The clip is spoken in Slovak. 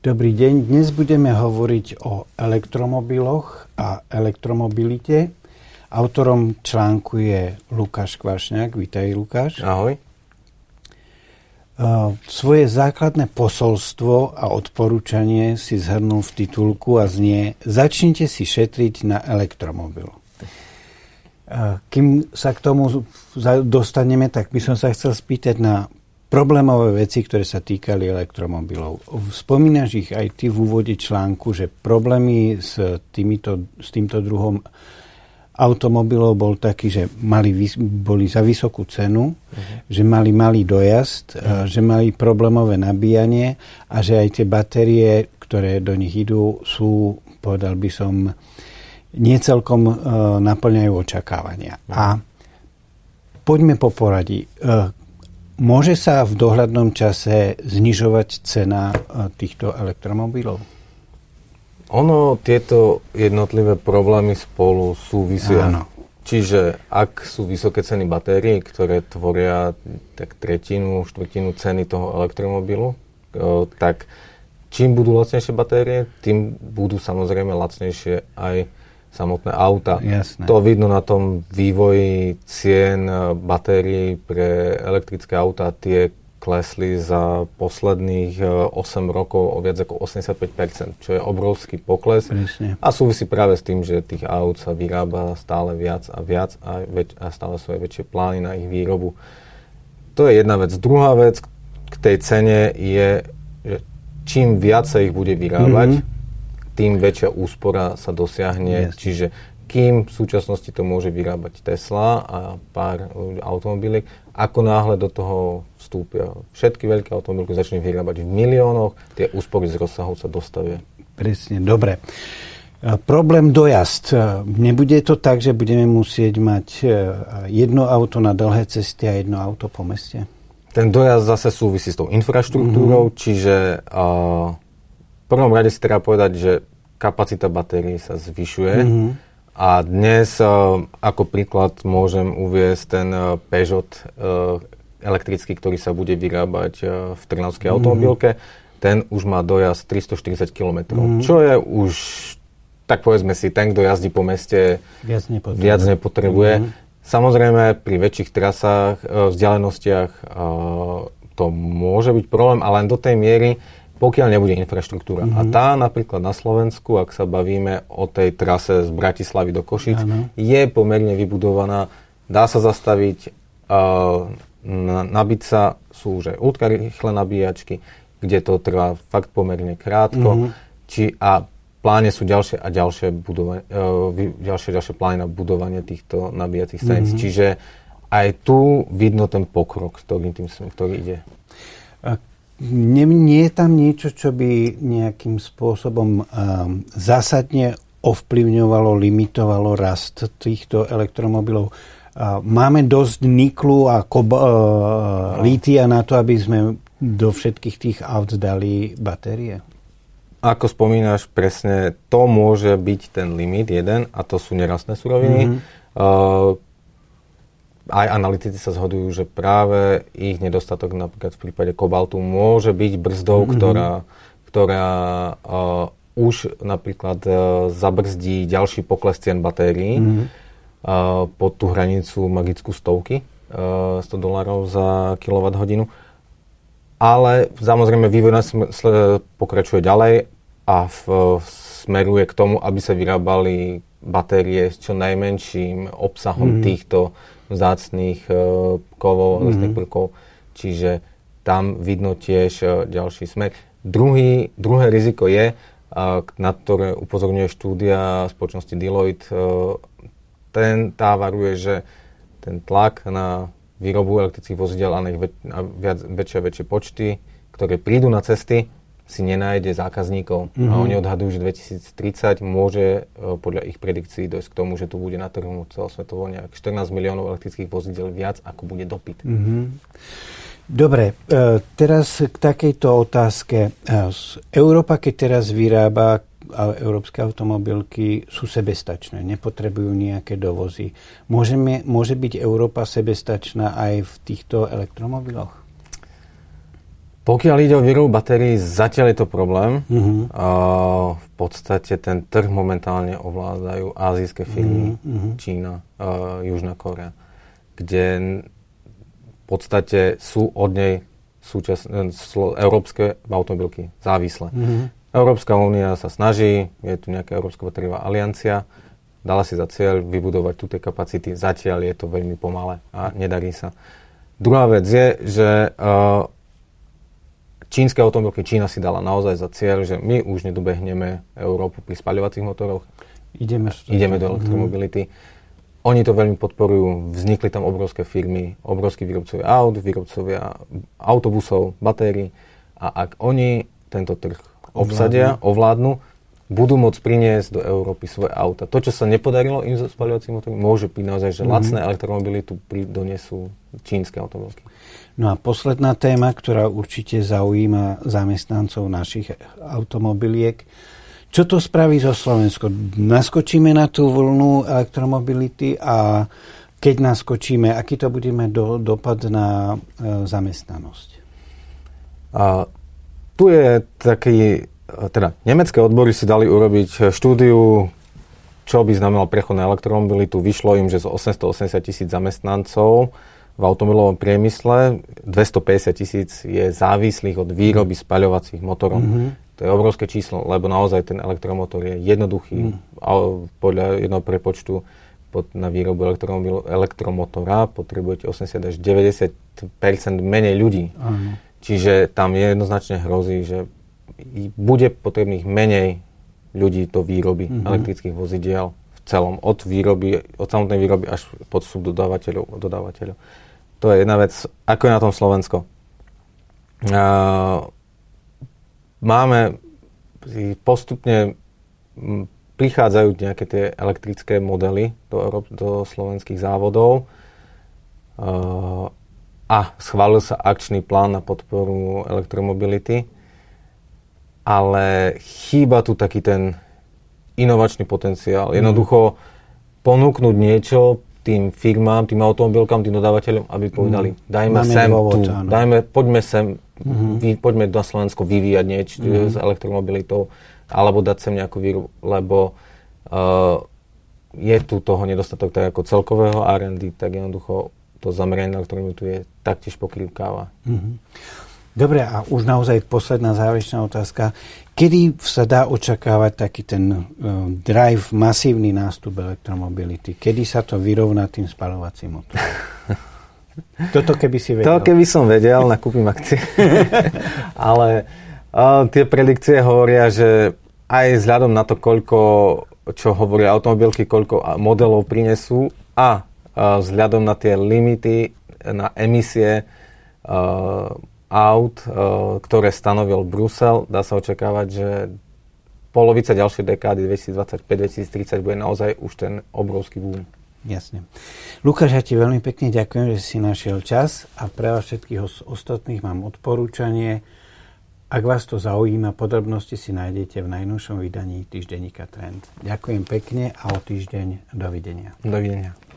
Dobrý deň, dnes budeme hovoriť o elektromobiloch a elektromobilite. Autorom článku je Lukáš Kvašňák. Vítaj, Lukáš. Ahoj. Svoje základné posolstvo a odporúčanie si zhrnul v titulku a znie Začnite si šetriť na elektromobil. Kým sa k tomu dostaneme, tak by som sa chcel spýtať na problémové veci, ktoré sa týkali elektromobilov. Spomínaš ich aj ty v úvode článku, že problémy s, týmito, s týmto druhom automobilov bol taký, že mali, boli za vysokú cenu, uh-huh. že mali malý dojazd, uh-huh. že mali problémové nabíjanie a že aj tie batérie, ktoré do nich idú, sú, povedal by som, niecelkom uh, naplňajú očakávania. Uh-huh. A poďme po poradí. Uh, Môže sa v dohľadnom čase znižovať cena e, týchto elektromobilov? Ono, tieto jednotlivé problémy spolu súvisia. Áno. Čiže ak sú vysoké ceny batérií, ktoré tvoria tak tretinu, štvrtinu ceny toho elektromobilu, e, tak čím budú lacnejšie batérie, tým budú samozrejme lacnejšie aj samotné auta. Jasné. To vidno na tom vývoji cien batérií pre elektrické auta. Tie klesli za posledných 8 eh, rokov o viac ako 85%, čo je obrovský pokles. Presne. A súvisí práve s tým, že tých aut sa vyrába stále viac a viac a, väč- a stále sú aj väčšie plány na ich výrobu. To je jedna vec. Druhá vec k tej cene je, že čím viacej ich bude vyrábať, mm-hmm tým väčšia úspora sa dosiahne. Yes. Čiže kým v súčasnosti to môže vyrábať Tesla a pár automobiliek, ako náhle do toho vstúpia všetky veľké automobilky, začne vyrábať v miliónoch, tie úspory z rozsahu sa dostavia. Presne, dobre. Problém dojazd. Nebude to tak, že budeme musieť mať e, jedno auto na dlhé cesty a jedno auto po meste? Ten dojazd zase súvisí s tou infraštruktúrou, mm-hmm. čiže uh, v prvom rade si treba povedať, že kapacita batérií sa zvyšuje. Mm-hmm. A dnes uh, ako príklad môžem uviesť ten uh, Peugeot uh, elektrický, ktorý sa bude vyrábať v Trnavskej mm-hmm. automobilke. Ten už má dojazd 340 km, mm-hmm. čo je už, tak povedzme si, ten, kto jazdí po meste, viac nepotrebuje. Viac nepotrebuje. Mm-hmm. Samozrejme, pri väčších trasách, vzdialenostiach to môže byť problém, ale len do tej miery, pokiaľ nebude infraštruktúra. Mm-hmm. A tá napríklad na Slovensku, ak sa bavíme o tej trase z Bratislavy do Košic, ano. je pomerne vybudovaná, dá sa zastaviť, uh, nabiť sa, sú už aj ultrarýchle nabíjačky, kde to trvá fakt pomerne krátko. Mm-hmm. Či, a pláne sú ďalšie a ďalšie, budova- uh, ďalšie, ďalšie plány na budovanie týchto nabíjacích staníc. Mm-hmm. Čiže aj tu vidno ten pokrok, ktorý, tým, ktorý ide. Nie, nie je tam niečo, čo by nejakým spôsobom um, zásadne ovplyvňovalo, limitovalo rast týchto elektromobilov. Uh, máme dosť niklu a kob, uh, no. lítia na to, aby sme do všetkých tých aut dali batérie? Ako spomínaš, presne to môže byť ten limit jeden a to sú nerastné suroviny. Mm-hmm. Uh, aj analytici sa zhodujú, že práve ich nedostatok napríklad v prípade kobaltu môže byť brzdou, mm-hmm. ktorá, ktorá uh, už napríklad uh, zabrzdí ďalší pokles cien batérií mm-hmm. uh, pod tú hranicu magickú stovky, uh, 100 dolárov za kWh. Ale samozrejme vývoj pokračuje ďalej a v, smeruje k tomu, aby sa vyrábali batérie s čo najmenším obsahom mm-hmm. týchto vzácných uh, kovov, mm-hmm. prvkov. Čiže tam vidno tiež uh, ďalší smer. Druhý, druhé riziko je, uh, na ktoré upozorňuje štúdia spoločnosti Deloitte, ten, tá varuje, že ten tlak na výrobu elektrických vozidel a na ich väč, na viac, väčšie a väčšie počty, ktoré prídu na cesty, si nenájde zákazníkov. Mm-hmm. A mhm. oni odhadujú, že 2030 môže e, podľa ich predikcií dojsť k tomu, že tu bude na trhu celosvetovo nejak 14 miliónov elektrických vozidel viac, ako bude dopyt. Mm-hmm. Dobre, e, teraz k takejto otázke. E, Európa, keď teraz vyrába európske automobilky, sú sebestačné, nepotrebujú nejaké dovozy. Môžeme, môže byť Európa sebestačná aj v týchto elektromobiloch? Pokiaľ ide o výrobu batérií, zatiaľ je to problém. Uh-huh. Uh, v podstate ten trh momentálne ovládajú azijské firmy, uh-huh. Čína, uh, Južná Korea, kde v podstate sú od nej súčas, európske automobilky závislé. Uh-huh. Európska únia sa snaží, je tu nejaká Európska batériová aliancia, dala si za cieľ vybudovať túto kapacity. Zatiaľ je to veľmi pomalé a nedarí sa. Druhá vec je, že uh, čínske automobilky, Čína si dala naozaj za cieľ, že my už nedobehneme Európu pri spaľovacích motoroch. Ideme, ideme do elektromobility. Mm-hmm. Oni to veľmi podporujú, vznikli tam obrovské firmy, obrovskí výrobcovia aut, výrobcovia autobusov, batérií a ak oni tento trh obsadia, ovládnu, budú môcť priniesť do Európy svoje auta. To, čo sa nepodarilo im so spaľovacími motormi, môže byť naozaj, že mm-hmm. lacné elektromobily tu donesú čínske automobilky. No a posledná téma, ktorá určite zaujíma zamestnancov našich automobiliek. Čo to spraví zo Slovensko? Naskočíme na tú vlnu elektromobility a keď naskočíme, aký to budeme do, dopad na e, zamestnanosť? A, tu je taký, teda nemecké odbory si dali urobiť štúdiu, čo by znamenal prechod na elektromobilitu. Vyšlo im, že z 880 tisíc zamestnancov v automobilovom priemysle 250 tisíc je závislých od výroby spaľovacích motorov. Mm-hmm. To je obrovské číslo, lebo naozaj ten elektromotor je jednoduchý. Mm. A podľa jedného prepočtu pod, na výrobu elektromotora potrebujete 80 až 90% menej ľudí. Mm. Čiže tam jednoznačne hrozí, že bude potrebných menej ľudí do výroby mm-hmm. elektrických vozidiel v celom. Od výroby, od samotnej výroby až pod subdodávateľov. Dodávateľov. To je jedna vec. Ako je na tom Slovensko? máme postupne prichádzajú nejaké tie elektrické modely do, do slovenských závodov a schválil sa akčný plán na podporu elektromobility, ale chýba tu taký ten inovačný potenciál. Jednoducho ponúknuť niečo, tým firmám, tým automobilkám, tým dodávateľom, aby povedali, mm. dajme Máme sem dôvod, tu, áno. dajme, poďme sem, mm-hmm. vy, poďme na Slovensko vyvíjať niečo mm-hmm. s elektromobilitou, alebo dať sem nejakú výrobu, lebo uh, je tu toho nedostatok tak ako celkového R&D, tak jednoducho to zameranie na elektromobilitu je taktiež pokrývkáva. Mm-hmm. Dobre, a už naozaj posledná záverečná otázka. Kedy sa dá očakávať taký ten uh, drive, masívny nástup elektromobility? Kedy sa to vyrovná tým spalovacím motorom? Toto keby si vedel. To keby som vedel, nakúpim akcie. Ale uh, tie predikcie hovoria, že aj vzhľadom na to, koľko, čo hovoria automobilky, koľko modelov prinesú a uh, vzhľadom na tie limity na emisie uh, aut, e, ktoré stanovil Brusel, dá sa očakávať, že polovica ďalšej dekády 2025-2030 bude naozaj už ten obrovský boom. Jasne. Lukáš, ja ti veľmi pekne ďakujem, že si našiel čas a pre vás všetkých ostatných mám odporúčanie. Ak vás to zaujíma, podrobnosti si nájdete v najnovšom vydaní týždenníka Trend. Ďakujem pekne a o týždeň dovidenia. Dovidenia.